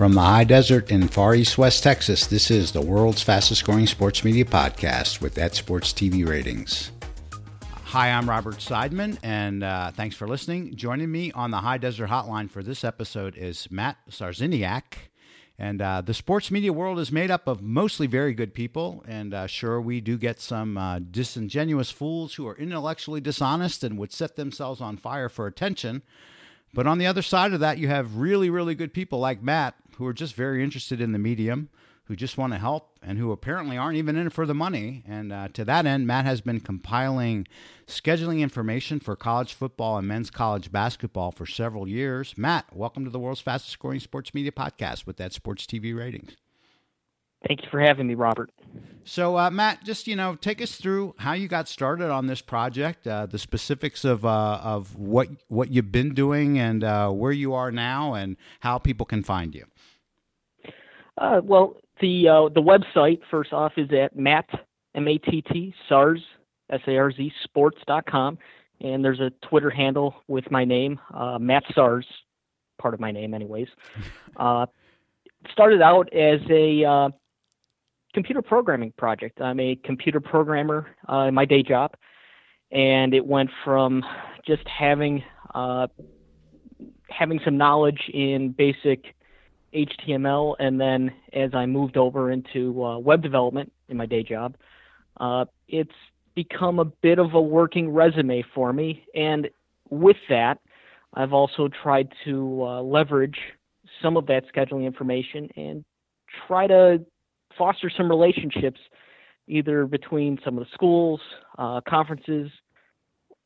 From the high desert in far east West Texas, this is the world's fastest growing sports media podcast with that sports TV ratings. Hi, I'm Robert Seidman, and uh, thanks for listening. Joining me on the High Desert Hotline for this episode is Matt Sarzyniak. And uh, the sports media world is made up of mostly very good people. And uh, sure, we do get some uh, disingenuous fools who are intellectually dishonest and would set themselves on fire for attention. But on the other side of that, you have really, really good people like Matt who are just very interested in the medium, who just want to help, and who apparently aren't even in it for the money. And uh, to that end, Matt has been compiling scheduling information for college football and men's college basketball for several years. Matt, welcome to the world's fastest growing sports media podcast with that sports TV ratings. Thank you for having me, Robert. So, uh, Matt, just you know, take us through how you got started on this project, uh, the specifics of uh, of what what you've been doing, and uh, where you are now, and how people can find you. Uh, well, the uh, the website first off is at matt m a t t sarz s a r z sports dot com, and there's a Twitter handle with my name, uh, Matt Sarz, part of my name, anyways. uh, started out as a uh, computer programming project. I'm a computer programmer uh, in my day job, and it went from just having uh, having some knowledge in basic HTML, and then as I moved over into uh, web development in my day job, uh, it's become a bit of a working resume for me. And with that, I've also tried to uh, leverage some of that scheduling information and try to foster some relationships either between some of the schools, uh, conferences,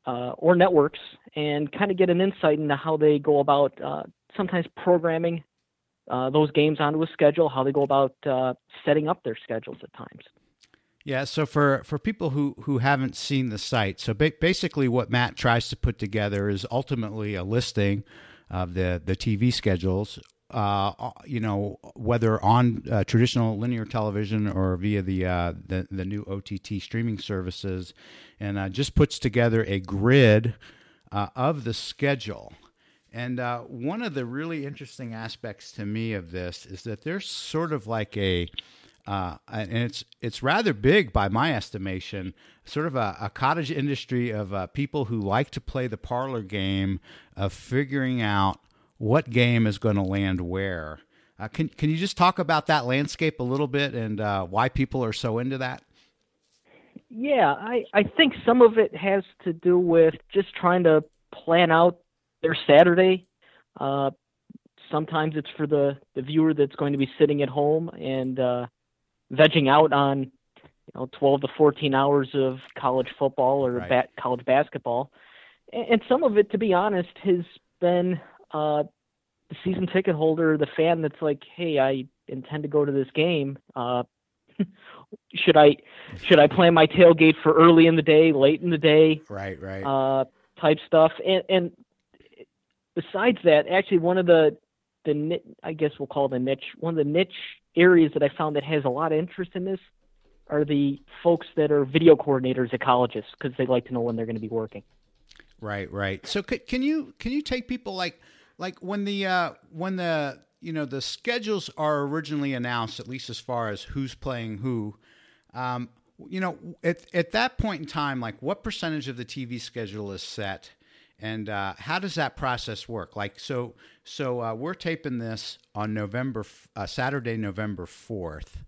uh, or networks, and kind of get an insight into how they go about uh, sometimes programming uh, those games onto a schedule, how they go about uh, setting up their schedules at times. Yeah, so for, for people who, who haven't seen the site, so ba- basically what Matt tries to put together is ultimately a listing of the, the TV schedules, uh, you know, whether on uh, traditional linear television or via the, uh, the, the new OTT streaming services, and uh, just puts together a grid uh, of the schedule. And uh, one of the really interesting aspects to me of this is that there's sort of like a, uh, and it's it's rather big by my estimation, sort of a, a cottage industry of uh, people who like to play the parlor game of figuring out what game is going to land where. Uh, can can you just talk about that landscape a little bit and uh, why people are so into that? Yeah, I I think some of it has to do with just trying to plan out their Saturday. Uh, sometimes it's for the, the viewer that's going to be sitting at home and uh, vegging out on you know 12 to 14 hours of college football or right. ba- college basketball. And, and, some of it, to be honest, has been uh, the season ticket holder, the fan that's like, hey, I intend to go to this game. Uh, should I should I plan my tailgate for early in the day, late in the day? Right, right. Uh, type stuff. And and besides that, actually one of the the I guess we'll call it a niche. One of the niche areas that I found that has a lot of interest in this are the folks that are video coordinators at colleges because they like to know when they're going to be working. Right, right. So can you can you take people like like when the uh, when the you know the schedules are originally announced, at least as far as who's playing who. Um, you know, at at that point in time, like what percentage of the TV schedule is set? And uh, how does that process work? Like, so, so uh, we're taping this on November, uh, Saturday, November fourth.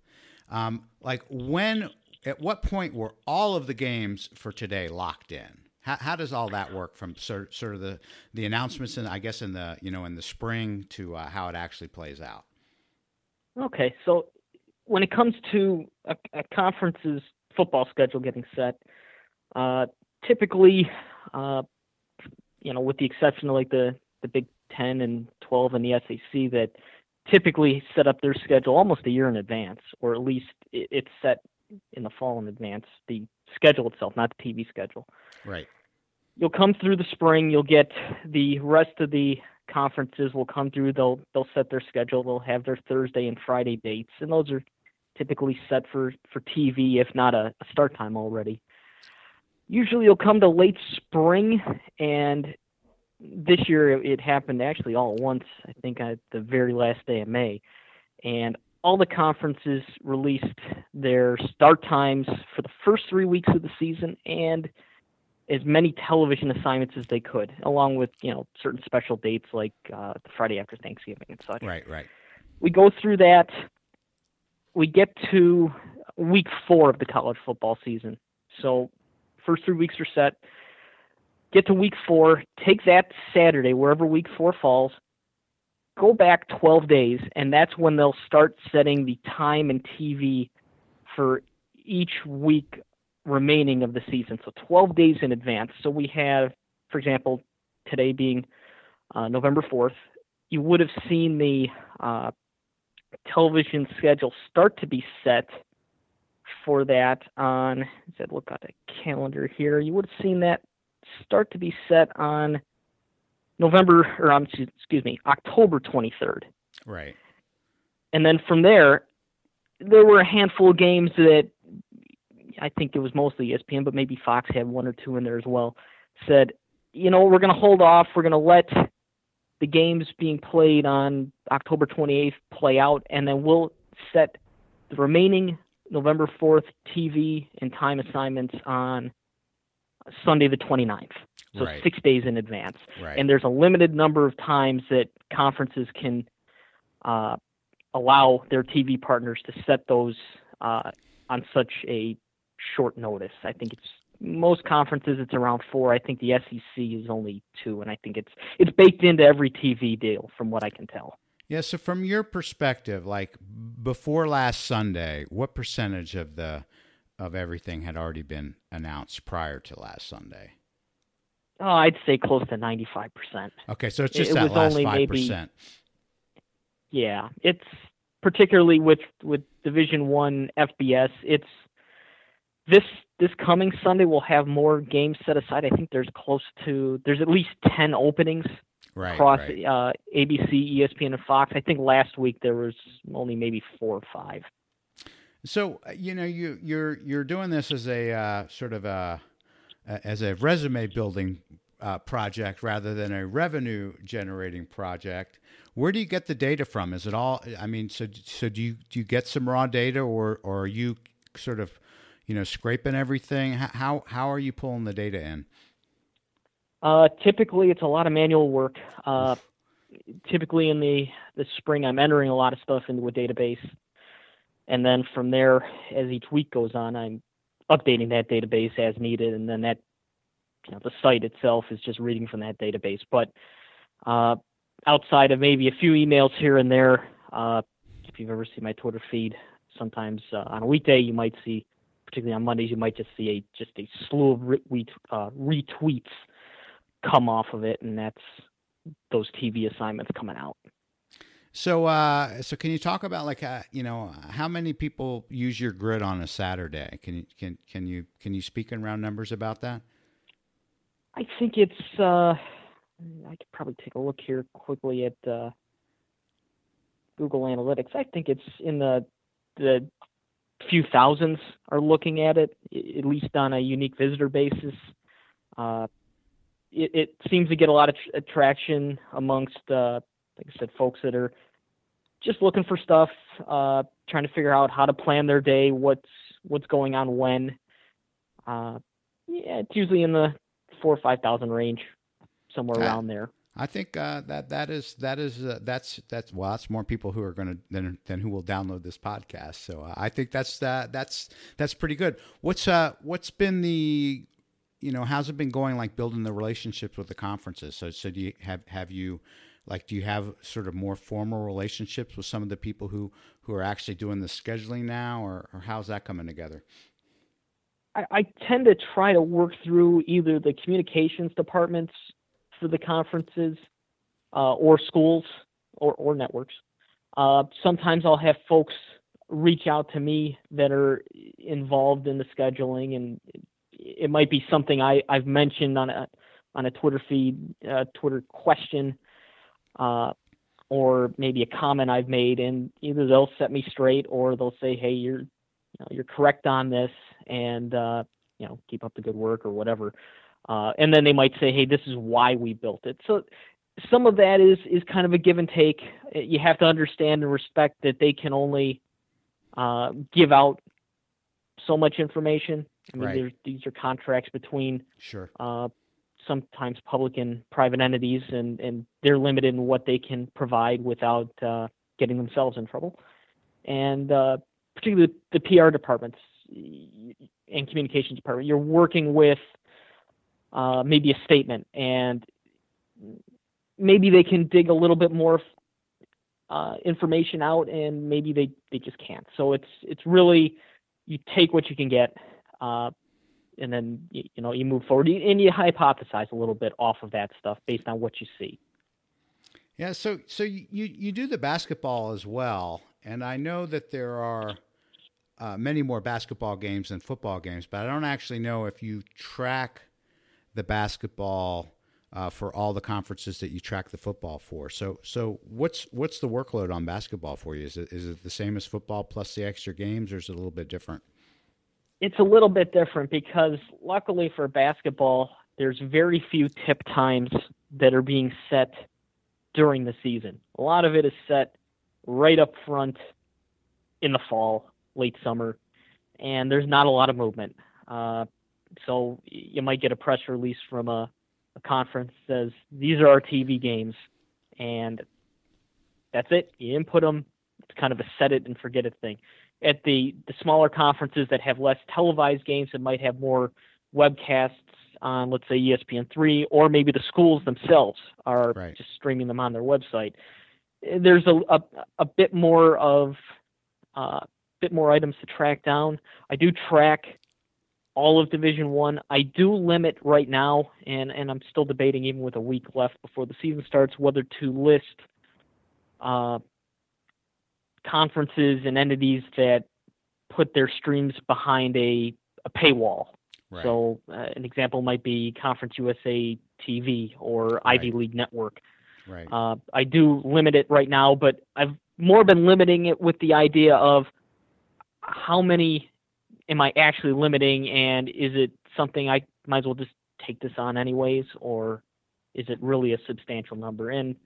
Um, like, when, at what point were all of the games for today locked in? How, how does all that work from sort, sort of the, the announcements and I guess in the you know in the spring to uh, how it actually plays out? Okay, so when it comes to a, a conference's football schedule getting set, uh, typically uh, you know, with the exception of like the the Big Ten and 12 and the SEC that typically set up their schedule almost a year in advance, or at least it's set in the fall in advance. The schedule itself, not the TV schedule. Right. You'll come through the spring. You'll get the rest of the conferences will come through. They'll they'll set their schedule. They'll have their Thursday and Friday dates, and those are typically set for for TV, if not a, a start time already usually you'll come to late spring and this year it happened actually all at once. I think at the very last day of May, and all the conferences released their start times for the first three weeks of the season and as many television assignments as they could, along with you know certain special dates like uh, the Friday after Thanksgiving and such. Right, right. We go through that. We get to week four of the college football season. So first three weeks are set. Get to week four. Take that Saturday, wherever week four falls. Go back 12 days, and that's when they'll start setting the time and TV for each week remaining of the season. So 12 days in advance. So we have, for example, today being uh, November 4th, you would have seen the uh, television schedule start to be set for that on, I said, look at the calendar here. You would have seen that start to be set on November, or um, excuse me, October 23rd. Right. And then from there, there were a handful of games that I think it was mostly ESPN, but maybe Fox had one or two in there as well. Said, you know, we're going to hold off. We're going to let the games being played on October 28th play out, and then we'll set the remaining November 4th TV and time assignments on Sunday the 29th. So right. six days in advance. Right. And there's a limited number of times that conferences can uh, allow their TV partners to set those uh, on such a short notice. I think it's most conferences it's around four. I think the SEC is only two, and I think it's it's baked into every TV deal from what I can tell. Yeah. So from your perspective, like before last Sunday, what percentage of the of everything had already been announced prior to last Sunday? Oh, I'd say close to ninety five percent. Okay, so it's just it, that last five percent. Yeah, it's particularly with with Division One FBS. It's this this coming Sunday we'll have more games set aside. I think there's close to there's at least ten openings right, across right. Uh, ABC, ESPN, and Fox. I think last week there was only maybe four or five. So uh, you know you you're you're doing this as a uh, sort of a as a resume building uh, project rather than a revenue generating project. Where do you get the data from? Is it all? I mean, so so do you do you get some raw data, or or are you sort of you know, scraping everything? How how are you pulling the data in? Uh, typically, it's a lot of manual work. Uh, typically, in the the spring, I'm entering a lot of stuff into a database, and then from there, as each week goes on, I'm updating that database as needed, and then that you know, the site itself is just reading from that database. But uh, outside of maybe a few emails here and there, uh, if you've ever seen my Twitter feed, sometimes uh, on a weekday you might see particularly on Mondays, you might just see a just a slew of re- uh, retweets come off of it, and that's those TV assignments coming out. So, uh, so can you talk about like uh, you know how many people use your grid on a Saturday? Can you can can you can you speak in round numbers about that? I think it's. Uh, I could probably take a look here quickly at uh, Google Analytics. I think it's in the the few thousands are looking at it, at least on a unique visitor basis. Uh, it, it, seems to get a lot of attraction amongst, uh, like I said, folks that are just looking for stuff, uh, trying to figure out how to plan their day, what's what's going on when. Uh, yeah, it's usually in the four or five thousand range, somewhere around there. I think uh, that that is that is uh, that's that's well, that's more people who are going to than than who will download this podcast. So uh, I think that's uh, that's that's pretty good. What's uh what's been the you know how's it been going like building the relationships with the conferences? So so do you have have you like do you have sort of more formal relationships with some of the people who who are actually doing the scheduling now, or, or how's that coming together? I, I tend to try to work through either the communications departments for the conferences uh, or schools or, or networks. Uh, sometimes I'll have folks reach out to me that are involved in the scheduling, and it might be something I, I've mentioned on a on a Twitter feed, uh, Twitter question, uh, or maybe a comment I've made, and either they'll set me straight or they'll say, "Hey, you're you know, you're correct on this," and uh, you know, keep up the good work or whatever. uh, and then they might say, "Hey, this is why we built it." So some of that is is kind of a give and take. You have to understand and respect that they can only uh, give out so much information. I mean, right. these are contracts between sure. Uh, sometimes public and private entities, and, and they're limited in what they can provide without uh, getting themselves in trouble. And uh, particularly the PR departments and communications department, you're working with uh, maybe a statement, and maybe they can dig a little bit more uh, information out, and maybe they, they just can't. So it's it's really you take what you can get, uh, and then you, know you move forward, and you hypothesize a little bit off of that stuff based on what you see. Yeah, so so you you do the basketball as well, and I know that there are uh, many more basketball games than football games, but I don't actually know if you track the basketball uh, for all the conferences that you track the football for. So, so what's what's the workload on basketball for you? Is it is it the same as football plus the extra games, or is it a little bit different? It's a little bit different because luckily for basketball, there's very few tip times that are being set during the season. A lot of it is set right up front in the fall, late summer, and there's not a lot of movement. Uh, so you might get a press release from a, a conference says these are our TV games, and that's it. You input them. It's kind of a set it and forget it thing. At the the smaller conferences that have less televised games that might have more webcasts on, let's say ESPN3, or maybe the schools themselves are right. just streaming them on their website. There's a a, a bit more of uh, bit more items to track down. I do track all of Division One. I. I do limit right now, and and I'm still debating even with a week left before the season starts whether to list uh, conferences and entities that put their streams behind a, a paywall. Right. So uh, an example might be Conference USA TV or right. Ivy League Network. Right. Uh, I do limit it right now, but I've more been limiting it with the idea of how many am I actually limiting, and is it something I might as well just take this on anyways, or is it really a substantial number? And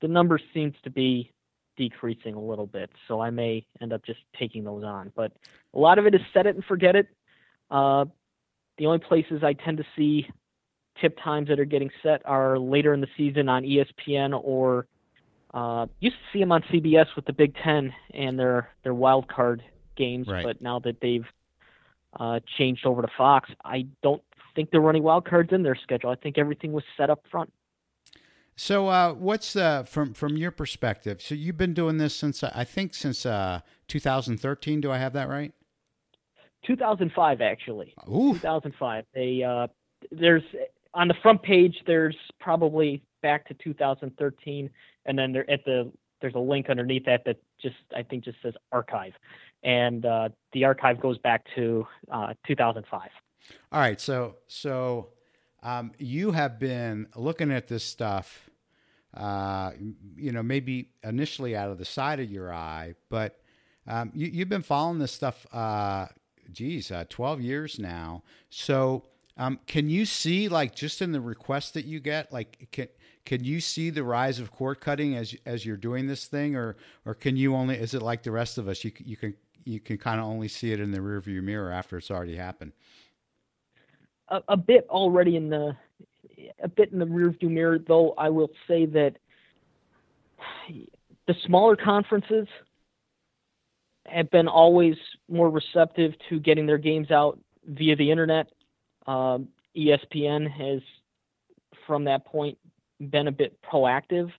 the number seems to be decreasing a little bit, so I may end up just taking those on. But a lot of it is set it and forget it. Uh, the only places I tend to see tip times that are getting set are later in the season on ESPN or uh, used to see them on CBS with the Big Ten and their their wild card games, right. but now that they've uh, changed over to Fox, I don't think they're running wild cards in their schedule. I think everything was set up front. So, uh, what's the from from your perspective? So, you've been doing this since I think since uh, 2013. Do I have that right? 2005, actually. Ooh. 2005. They uh, there's on the front page. There's probably back to 2013, and then there at the there's a link underneath that that just I think just says archive, and uh, the archive goes back to uh, 2005. All right, so so um, you have been looking at this stuff, uh, you know, maybe initially out of the side of your eye, but um, you, have been following this stuff uh, geez, uh, 12 years now. So, um, can you see, like, just in the requests that you get, like, can can you see the rise of cord cutting as as you're doing this thing, or or can you only? Is it like the rest of us? You you can you can kind of only see it in the rearview mirror after it's already happened. A, a bit already in the a bit in the rearview mirror, though. I will say that the smaller conferences have been always more receptive to getting their games out via the internet. Um, ESPN has, from that point, been a bit proactive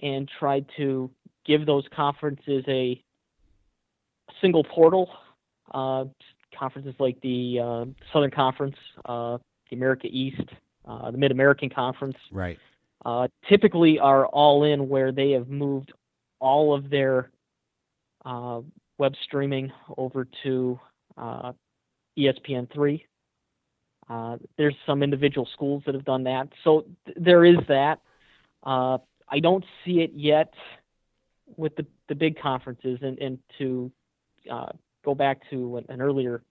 and tried to give those conferences a single portal. Uh, conferences like the uh, Southern Conference, uh, the America East, uh, the Mid American Conference, right, uh, typically are all in where they have moved all of their uh, web streaming over to uh, ESPN3. Uh, there's some individual schools that have done that. So th- there is that. Uh, I don't see it yet with the, the big conferences. And, and to uh, go back to an, an, earlier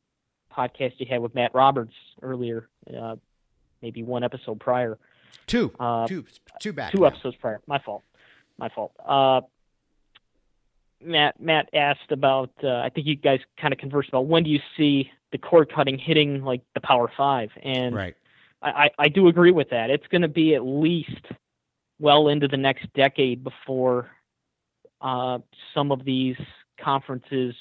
podcast you had with Matt Roberts earlier, uh, maybe one episode prior. Two, uh, two, two back. Two now. episodes prior. My fault. My fault. Uh, Matt Matt asked about. Uh, I think you guys kind of conversed about when do you see the cord cutting hitting like the Power Five, and right. I, I do agree with that. It's going to be at least well into the next decade before uh, some of these conferences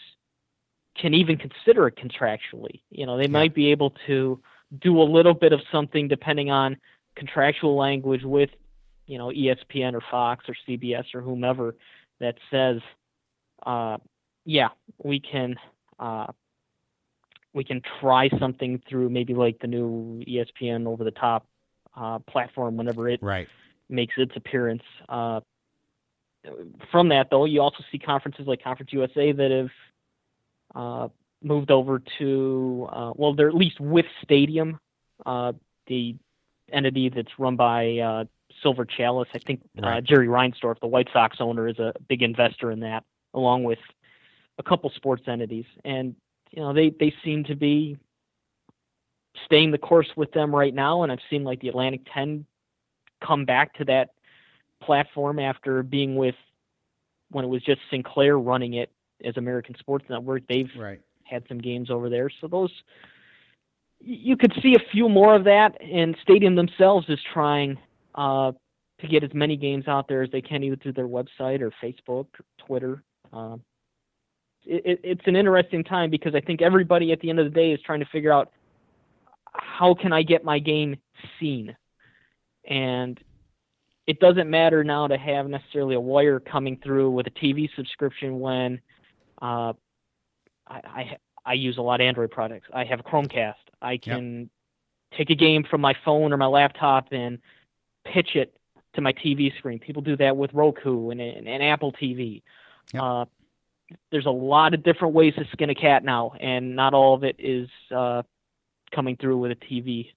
can even consider it contractually. You know, they yeah. might be able to do a little bit of something depending on contractual language with, you know, ESPN or Fox or CBS or whomever that says, uh, yeah, we can uh, we can try something through maybe like the new ESPN over the top uh, platform whenever it right. makes its appearance. Uh, from that, though, you also see conferences like Conference USA that have uh, moved over to, uh, well, they're at least with Stadium, uh, the entity that's run by uh, Silver Chalice. I think right. Jerry Reinsdorf, the White Sox owner, is a big investor in that, along with a couple sports entities. And you know, they they seem to be staying the course with them right now. And I've seen like the Atlantic 10 come back to that platform after being with when it was just Sinclair running it as American Sports Network. They've right. had some games over there, so those you could see a few more of that. And Stadium themselves is trying uh, to get as many games out there as they can, either through their website or Facebook, or Twitter. Uh, it, it's an interesting time because I think everybody at the end of the day is trying to figure out how can I get my game seen, and it doesn't matter now to have necessarily a wire coming through with a TV subscription when uh, I, I, I use a lot of Android products. I have a Chromecast. I can yep. take a game from my phone or my laptop and pitch it to my TV screen. People do that with Roku and, and, and Apple TV. Yep. Uh, there's a lot of different ways to skin a cat now, and not all of it is uh, coming through with a TV,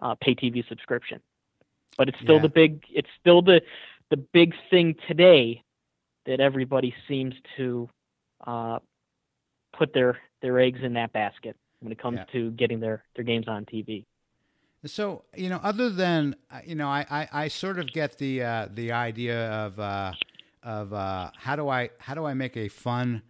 uh, pay TV subscription. But it's still yeah. the big, it's still the the big thing today that everybody seems to uh, put their their eggs in that basket when it comes yeah. to getting their their games on TV. So you know, other than uh, you know, I I, I sort of get the uh, the idea of uh, of uh, how do I how do I make a fun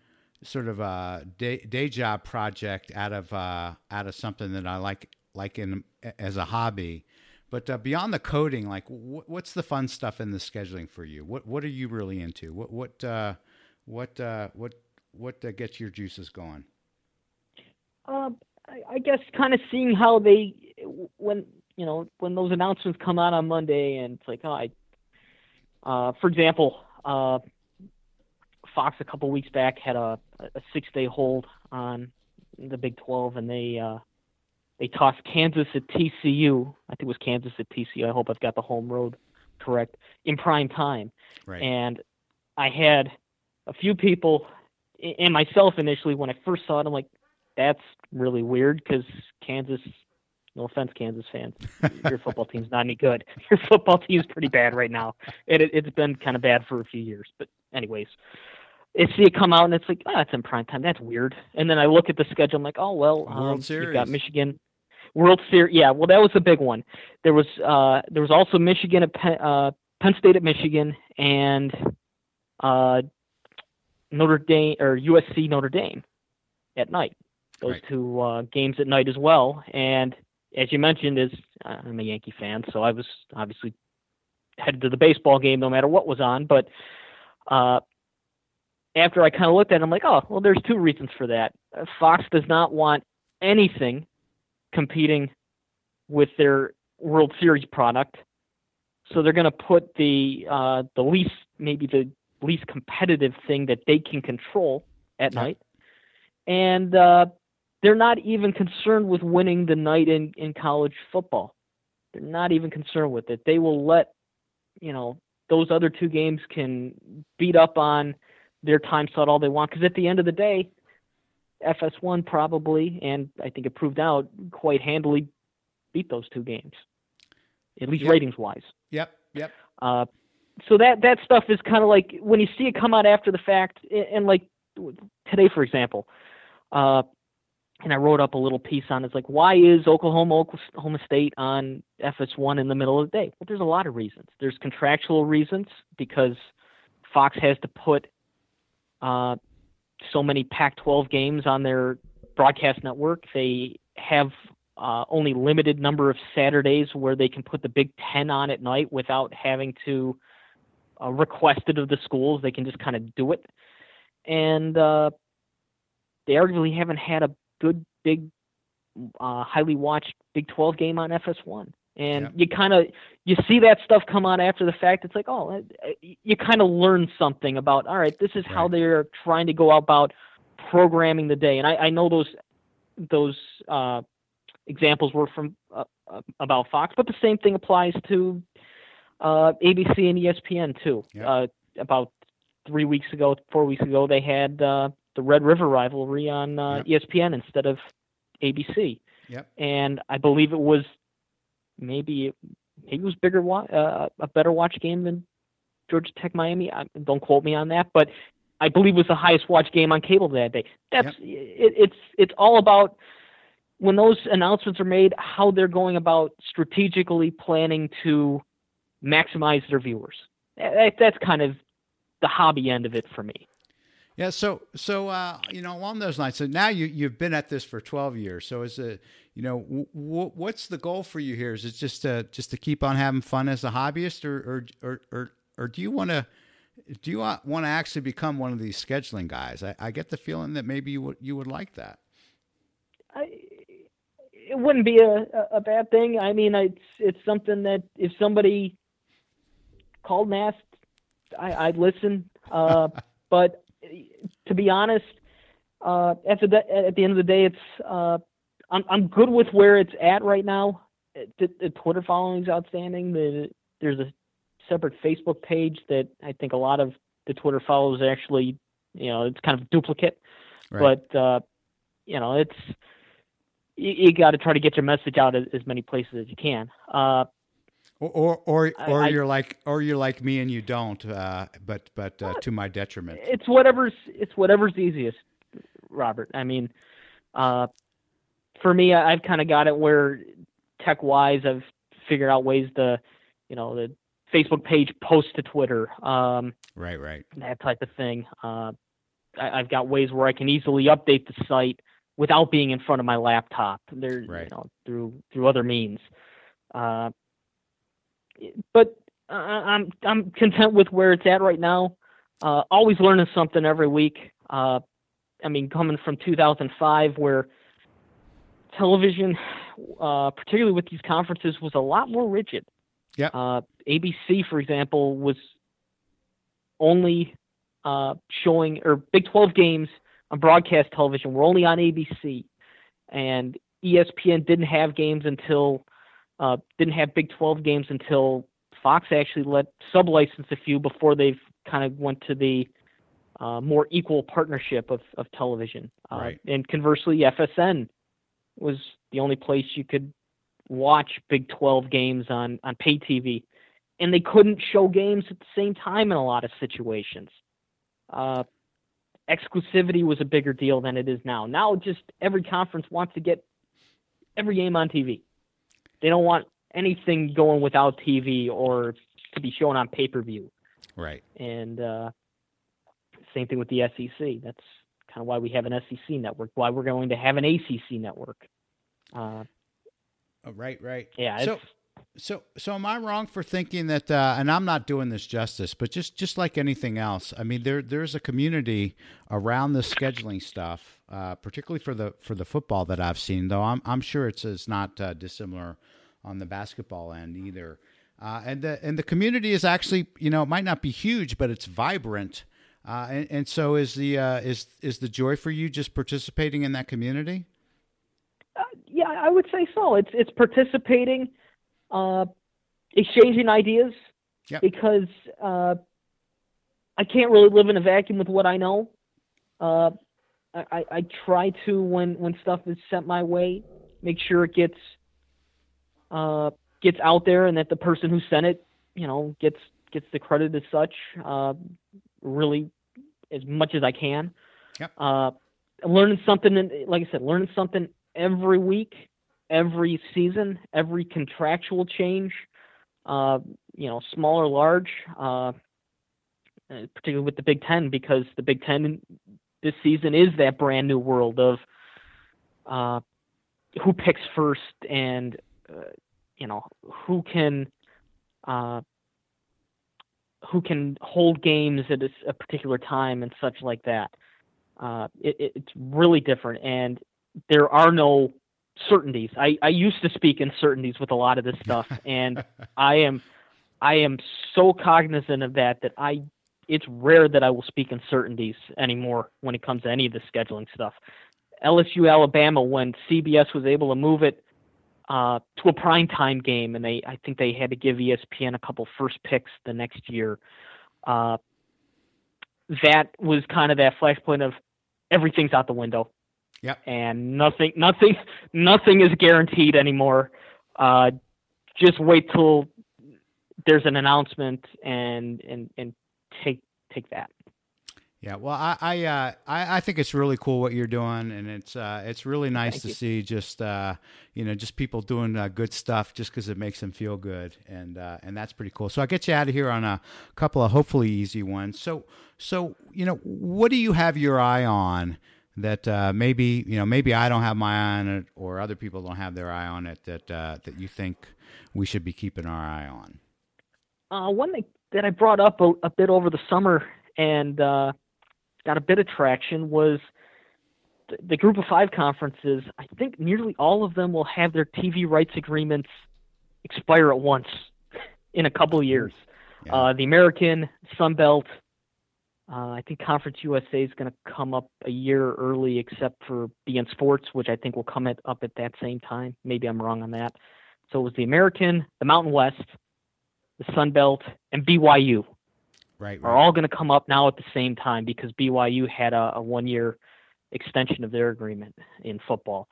sort of a day, day job project out of uh, out of something that I like like in as a hobby. But uh, beyond the coding, like wh- what's the fun stuff in the scheduling for you? What what are you really into? What what uh, what uh, what what uh, gets your juices going? Um, I, I guess kind of seeing how they when you know when those announcements come out on Monday, and it's like, oh, I, uh, for example, uh, Fox a couple weeks back had a, a six day hold on the Big 12, and they uh, they tossed Kansas at TCU. I think it was Kansas at TCU. I hope I've got the home road correct in prime time. Right. And I had a few people and myself initially when I first saw it. I'm like, that's really weird because Kansas. No offense, Kansas fans. Your football team's not any good. Your football team's pretty bad right now. It, it, it's been kind of bad for a few years. But anyways, I see it come out and it's like, oh, that's in prime time. That's weird. And then I look at the schedule. I'm like, oh well, um. You've got Michigan. World Series. Yeah, well, that was a big one. There was uh, there was also Michigan at Penn, uh, Penn State at Michigan and uh, Notre Dame or USC Notre Dame at night. Those Right. two uh, games at night as well. And as you mentioned, is uh, I'm a Yankee fan, so I was obviously headed to the baseball game no matter what was on. But uh, after I kind of looked at it, I'm like, oh, well, there's two reasons for that. Uh, Fox does not want anything competing with their World Series product, so they're going to put the uh, the least, maybe the least competitive thing that they can control at Yeah. night, and uh, they're not even concerned with winning the night in in college football. They're not even concerned with it. They will let you know those other two games can beat up on their time slot all they want because at the end of the day, FS1 probably and I think it proved out quite handily beat those two games, at least Yep. ratings wise. Yep, yep. Uh, so that that stuff is kind of like when you see it come out after the fact, and, like today, for example, uh, and I wrote up a little piece on it. It's like, why is Oklahoma Oklahoma State on FS1 in the middle of the day? Well, there's a lot of reasons. There's contractual reasons because Fox has to put uh, so many Pac-12 games on their broadcast network. They have uh, only limited number of Saturdays where they can put the Big Ten on at night without having to uh, request it of the schools. They can just kind of do it, and uh, they arguably haven't had a good big, uh, highly watched Big 12 game on FS1. And yeah. you kind of you see that stuff come on after the fact. It's like, oh, you kind of learn something about. All right, this is right. how they're trying to go about programming the day. And I, I know those those uh, examples were from uh, uh about Fox, but the same thing applies to uh, ABC and ESPN too. Yeah. Uh, about three weeks ago, four weeks ago, they had uh, the Red River rivalry on uh, yep. ESPN instead of ABC. Yep. And I believe it was maybe maybe it was bigger uh, a better watch game than Georgia Tech Miami. I, don't quote me on that, but I believe it was the highest watch game on cable that day. That's yep. it, it's it's all about when those announcements are made, how they're going about strategically planning to maximize their viewers. That's kind of the hobby end of it for me. Yeah, so so uh, you know along those lines. So now you you've been at this for twelve years. So is it you know w- w- what's the goal for you here? Is it just to just to keep on having fun as a hobbyist, or or or or, or do you want to do you want to actually become one of these scheduling guys? I, I get the feeling that maybe you would you would like that. I, it wouldn't be a, a bad thing. I mean, it's it's something that if somebody called and asked, I, listen. Uh, but to be honest, uh, at the at the end of the day, it's uh, I'm I'm good with where it's at right now. The, the Twitter following is outstanding. The, there's a separate Facebook page that I think a lot of the Twitter followers actually, you know, it's kind of duplicate. Right. But uh, you know, it's you, you got to try to get your message out as, as many places as you can. Uh, or or or, or I, you're like or you're like me and you don't, uh, but but uh, to my detriment. It's whatever's it's whatever's easiest, Robert. I mean, uh, for me, I've kind of got it where tech wise, I've figured out ways to, you know, the Facebook page post to Twitter. Um, right, right. That type of thing. Uh, I, have got ways where I can easily update the site without being in front of my laptop. There, right. you know, through through other means. Uh, but I'm I'm content with where it's at right now. Uh, always learning something every week. Uh, I mean, coming from 2005, where television, uh, particularly with these conferences, was a lot more rigid. Yeah. Uh, ABC, for example, was only uh, showing or Big 12 games on broadcast television were only on ABC, and ESPN didn't have games until uh, didn't have Big 12 games until Fox actually let sublicense a few before they've kind of went to the uh, more equal partnership of, of television. Uh, right. And conversely, FSN was the only place you could watch Big 12 games on, on pay TV. And they couldn't show games at the same time in a lot of situations. Uh, exclusivity was a bigger deal than it is now. Now, just every conference wants to get every game on TV. They don't want anything going without TV or to be shown on pay per view. Right. And uh, same thing with the SEC. That's kind of why we have an SEC network. Why we're going to have an ACC network. Uh, oh, right. Right. Yeah. So. So, so am I wrong for thinking that? Uh, and I'm not doing this justice, but just just like anything else, I mean, there there's a community around the scheduling stuff, uh, particularly for the for the football that I've seen. Though I'm I'm sure it's it's not uh, dissimilar on the basketball end either. Uh, and the and the community is actually you know it might not be huge, but it's vibrant. Uh, and, and, so is the uh, is is the joy for you just participating in that community? Yeah, I would say so. It's it's participating, uh, exchanging ideas. Yep. Because uh, I can't really live in a vacuum with what I know. Uh, I, I try to when when stuff is sent my way, make sure it gets uh, gets out there and that the person who sent it, you know, gets gets the credit as such. Uh, really, as much as I can. Yep. Uh, learning something. Like I said, learning something every week, every season, every contractual change. Uh, you know, small or large. Uh, particularly with the Big Ten, because the Big Ten this season is that brand new world of uh, who picks first and uh, you know who can uh, who can hold games at a, particular time and such like that. Uh, it, it's really different, and there are no certainties. I, I used to speak in certainties with a lot of this stuff, and I am I am so cognizant of that that I it's rare that I will speak in certainties anymore when it comes to any of the scheduling stuff. LSU Alabama when CBS was able to move it uh, to a prime time game, and they I think they had to give ESPN a couple first picks the next year. Uh, that was kind of that flashpoint of everything's out the window. Yeah. And nothing, nothing, nothing is guaranteed anymore. Uh, just wait till there's an announcement and and and take take that. Yeah, well, I I, uh, I, I think it's really cool what you're doing, and it's uh, it's really nice Thank to you. see just uh, you know just people doing uh, good stuff just because it makes them feel good, and uh, and that's pretty cool. So I'll get you out of here on a couple of hopefully easy ones. So so you know what do you have your eye on that uh, maybe you know maybe I don't have my eye on it, or other people don't have their eye on it that that you think we should be keeping our eye on. one that that I brought up a, a bit over the summer and got a bit of traction was the, the group of five conferences. I think nearly all of them will have their TV rights agreements expire at once in a couple of years. Yeah. Uh, the American, Sun Belt, uh, I think Conference USA is going to come up a year early, except for beIN Sports, which I think will come at, up at that same time. Maybe I'm wrong on that. So it was the American, the Mountain West, the Sun Belt, and BYU right, are all going to come up now at the same time because BYU had a, a one year extension of their agreement in football.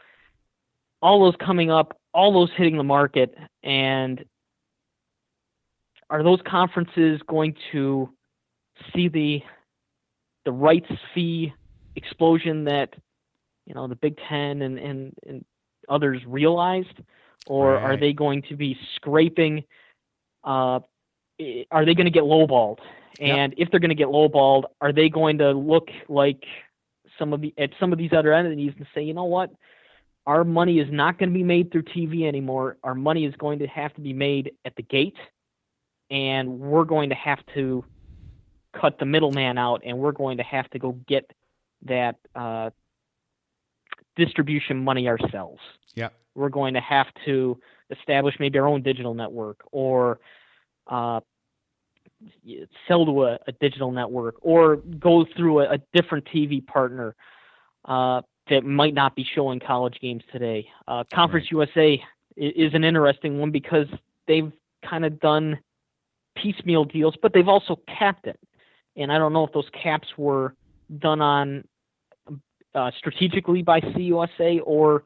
All those coming up, all those hitting the market, and are those conferences going to see the the rights fee explosion that you know the Big Ten and and, and others realized, or right. are they going to be scraping? Uh, are they going to get lowballed and yep. if they're going to get lowballed, are they going to look like some of the at some of these other entities and say, you know what, our money is not going to be made through TV anymore. Our money is going to have to be made at the gate, and we're going to have to cut the middleman out, and we're going to have to go get that uh, distribution money ourselves. Yeah, we're going to have to establish maybe our own digital network or uh, sell to a, a digital network or go through a, a different TV partner uh, that might not be showing college games today. Uh, Conference right. USA is, an interesting one because they've kind of done piecemeal deals, but they've also capped it. And I don't know if those caps were done on uh, strategically by CUSA or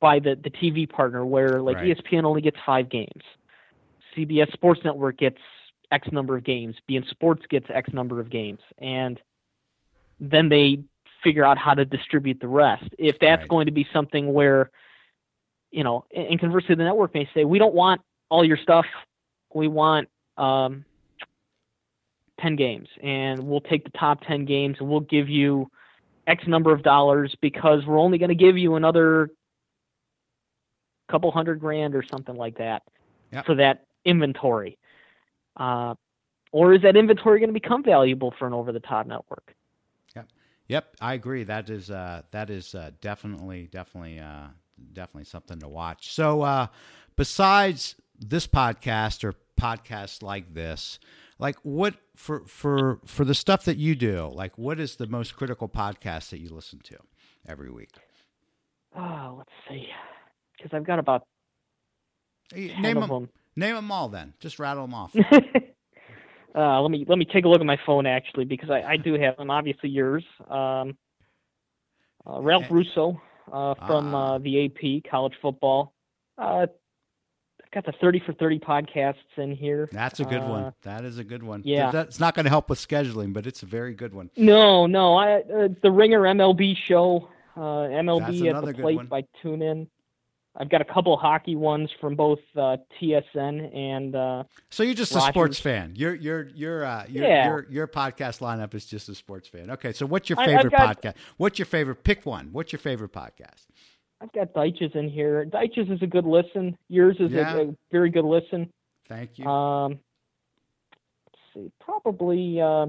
by the, the TV partner, where like right. ESPN only gets five games. CBS Sports Network gets X number of games. beIN Sports gets X number of games, and then they figure out how to distribute the rest. If that's right. going to be something where, you know, and conversely, the network may say, we don't want all your stuff. We want um, 10 games, and we'll take the top 10 games, and we'll give you X number of dollars because we're only going to give you another couple hundred grand or something like that yep. for that inventory. Uh, or is that inventory going to become valuable for an over-the-top network? Yep, yep, I agree. That is uh, that is uh, definitely definitely uh, definitely something to watch. So, uh, besides this podcast or podcasts like this, like what for for for the stuff that you do, like what is the most critical podcast that you listen to every week? Oh, let's see, because I've got about name them. Name them all then. Just rattle them off. uh, let me let me take a look at my phone actually because I, I do have them. Obviously yours. Um, uh, Ralph Russo uh, from ah. uh, the AP College Football. Got the 30 for 30 podcasts in here. That's a good uh, one. That is a good one. Yeah. It's not going to help with scheduling, but it's a very good one. No, no. I uh, the Ringer MLB show, uh, MLB at the plate by TuneIn. I've got a couple hockey ones from both uh, TSN and. Uh, so you're just Rogers. a sports fan. Your your your uh, your, yeah. your your podcast lineup is just a sports fan. Okay, so what's your favorite got, podcast? What's your favorite? Pick one. What's your favorite podcast? I've got Deitsch's in here. Deitsch's is a good listen. Yours is yeah. a, a, very good listen. Thank you. Um, let's see. Probably, uh,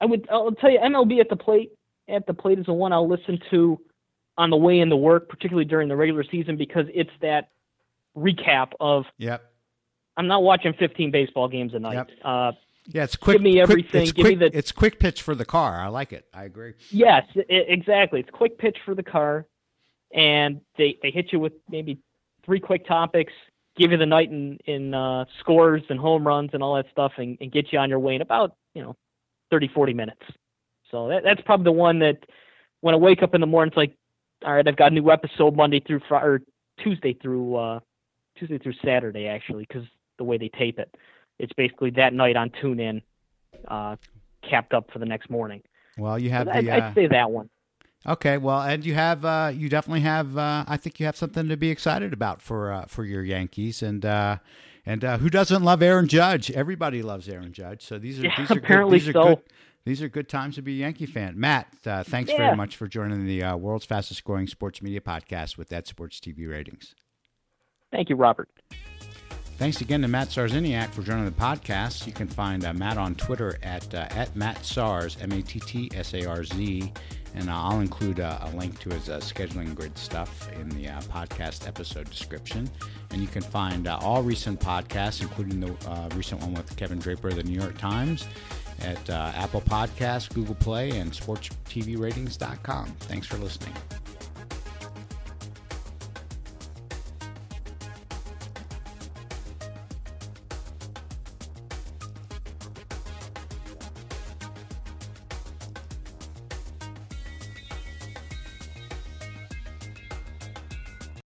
I would. I'll tell you, MLB at the plate. At the plate is the one I'll listen to on the way into work, particularly during the regular season, because it's that recap of. Yep. I'm not watching 15 baseball games a night. Yep. Uh, yeah, it's quick. Give me everything. Quick, it's give quick, me the. It's quick pitch for the car. I like it. I agree. Yes, it, exactly. It's quick pitch for the car, and they they hit you with maybe three quick topics, give you the night in in uh, scores and home runs and all that stuff, and, and get you on your way in about you know 30, 40 minutes. So that, that's probably the one that when I wake up in the morning, it's like, all right, I've got a new episode Monday through Friday or Tuesday through uh, Tuesday through Saturday actually, because the way they tape it it's basically that night on TuneIn, uh, capped up for the next morning. Well, you have. the, I'd, uh, I'd, say that one. Okay, well, and you have, uh, you definitely have. Uh, I think you have something to be excited about for uh, for your Yankees, and uh, and uh, who doesn't love Aaron Judge? Everybody loves Aaron Judge. So these are yeah, these are apparently good, these so. Are good, these are good times to be a Yankee fan. Matt, thanks yeah. very much for joining the world's fastest growing sports media podcast with that Sports TV ratings. Thank you, Robert. Thanks again to Matt Sarzyniak for joining the podcast. You can find uh, Matt on Twitter at uh, at Matt Sarz, M A T T S A R Z, and uh, I'll include uh, a link to his uh, scheduling grid stuff in the uh, podcast episode description. And you can find all recent podcasts, including the recent one with Kevin Draper of the New York Times, at Apple Podcasts, Google Play, and SportsTVRatings.com. Thanks for listening.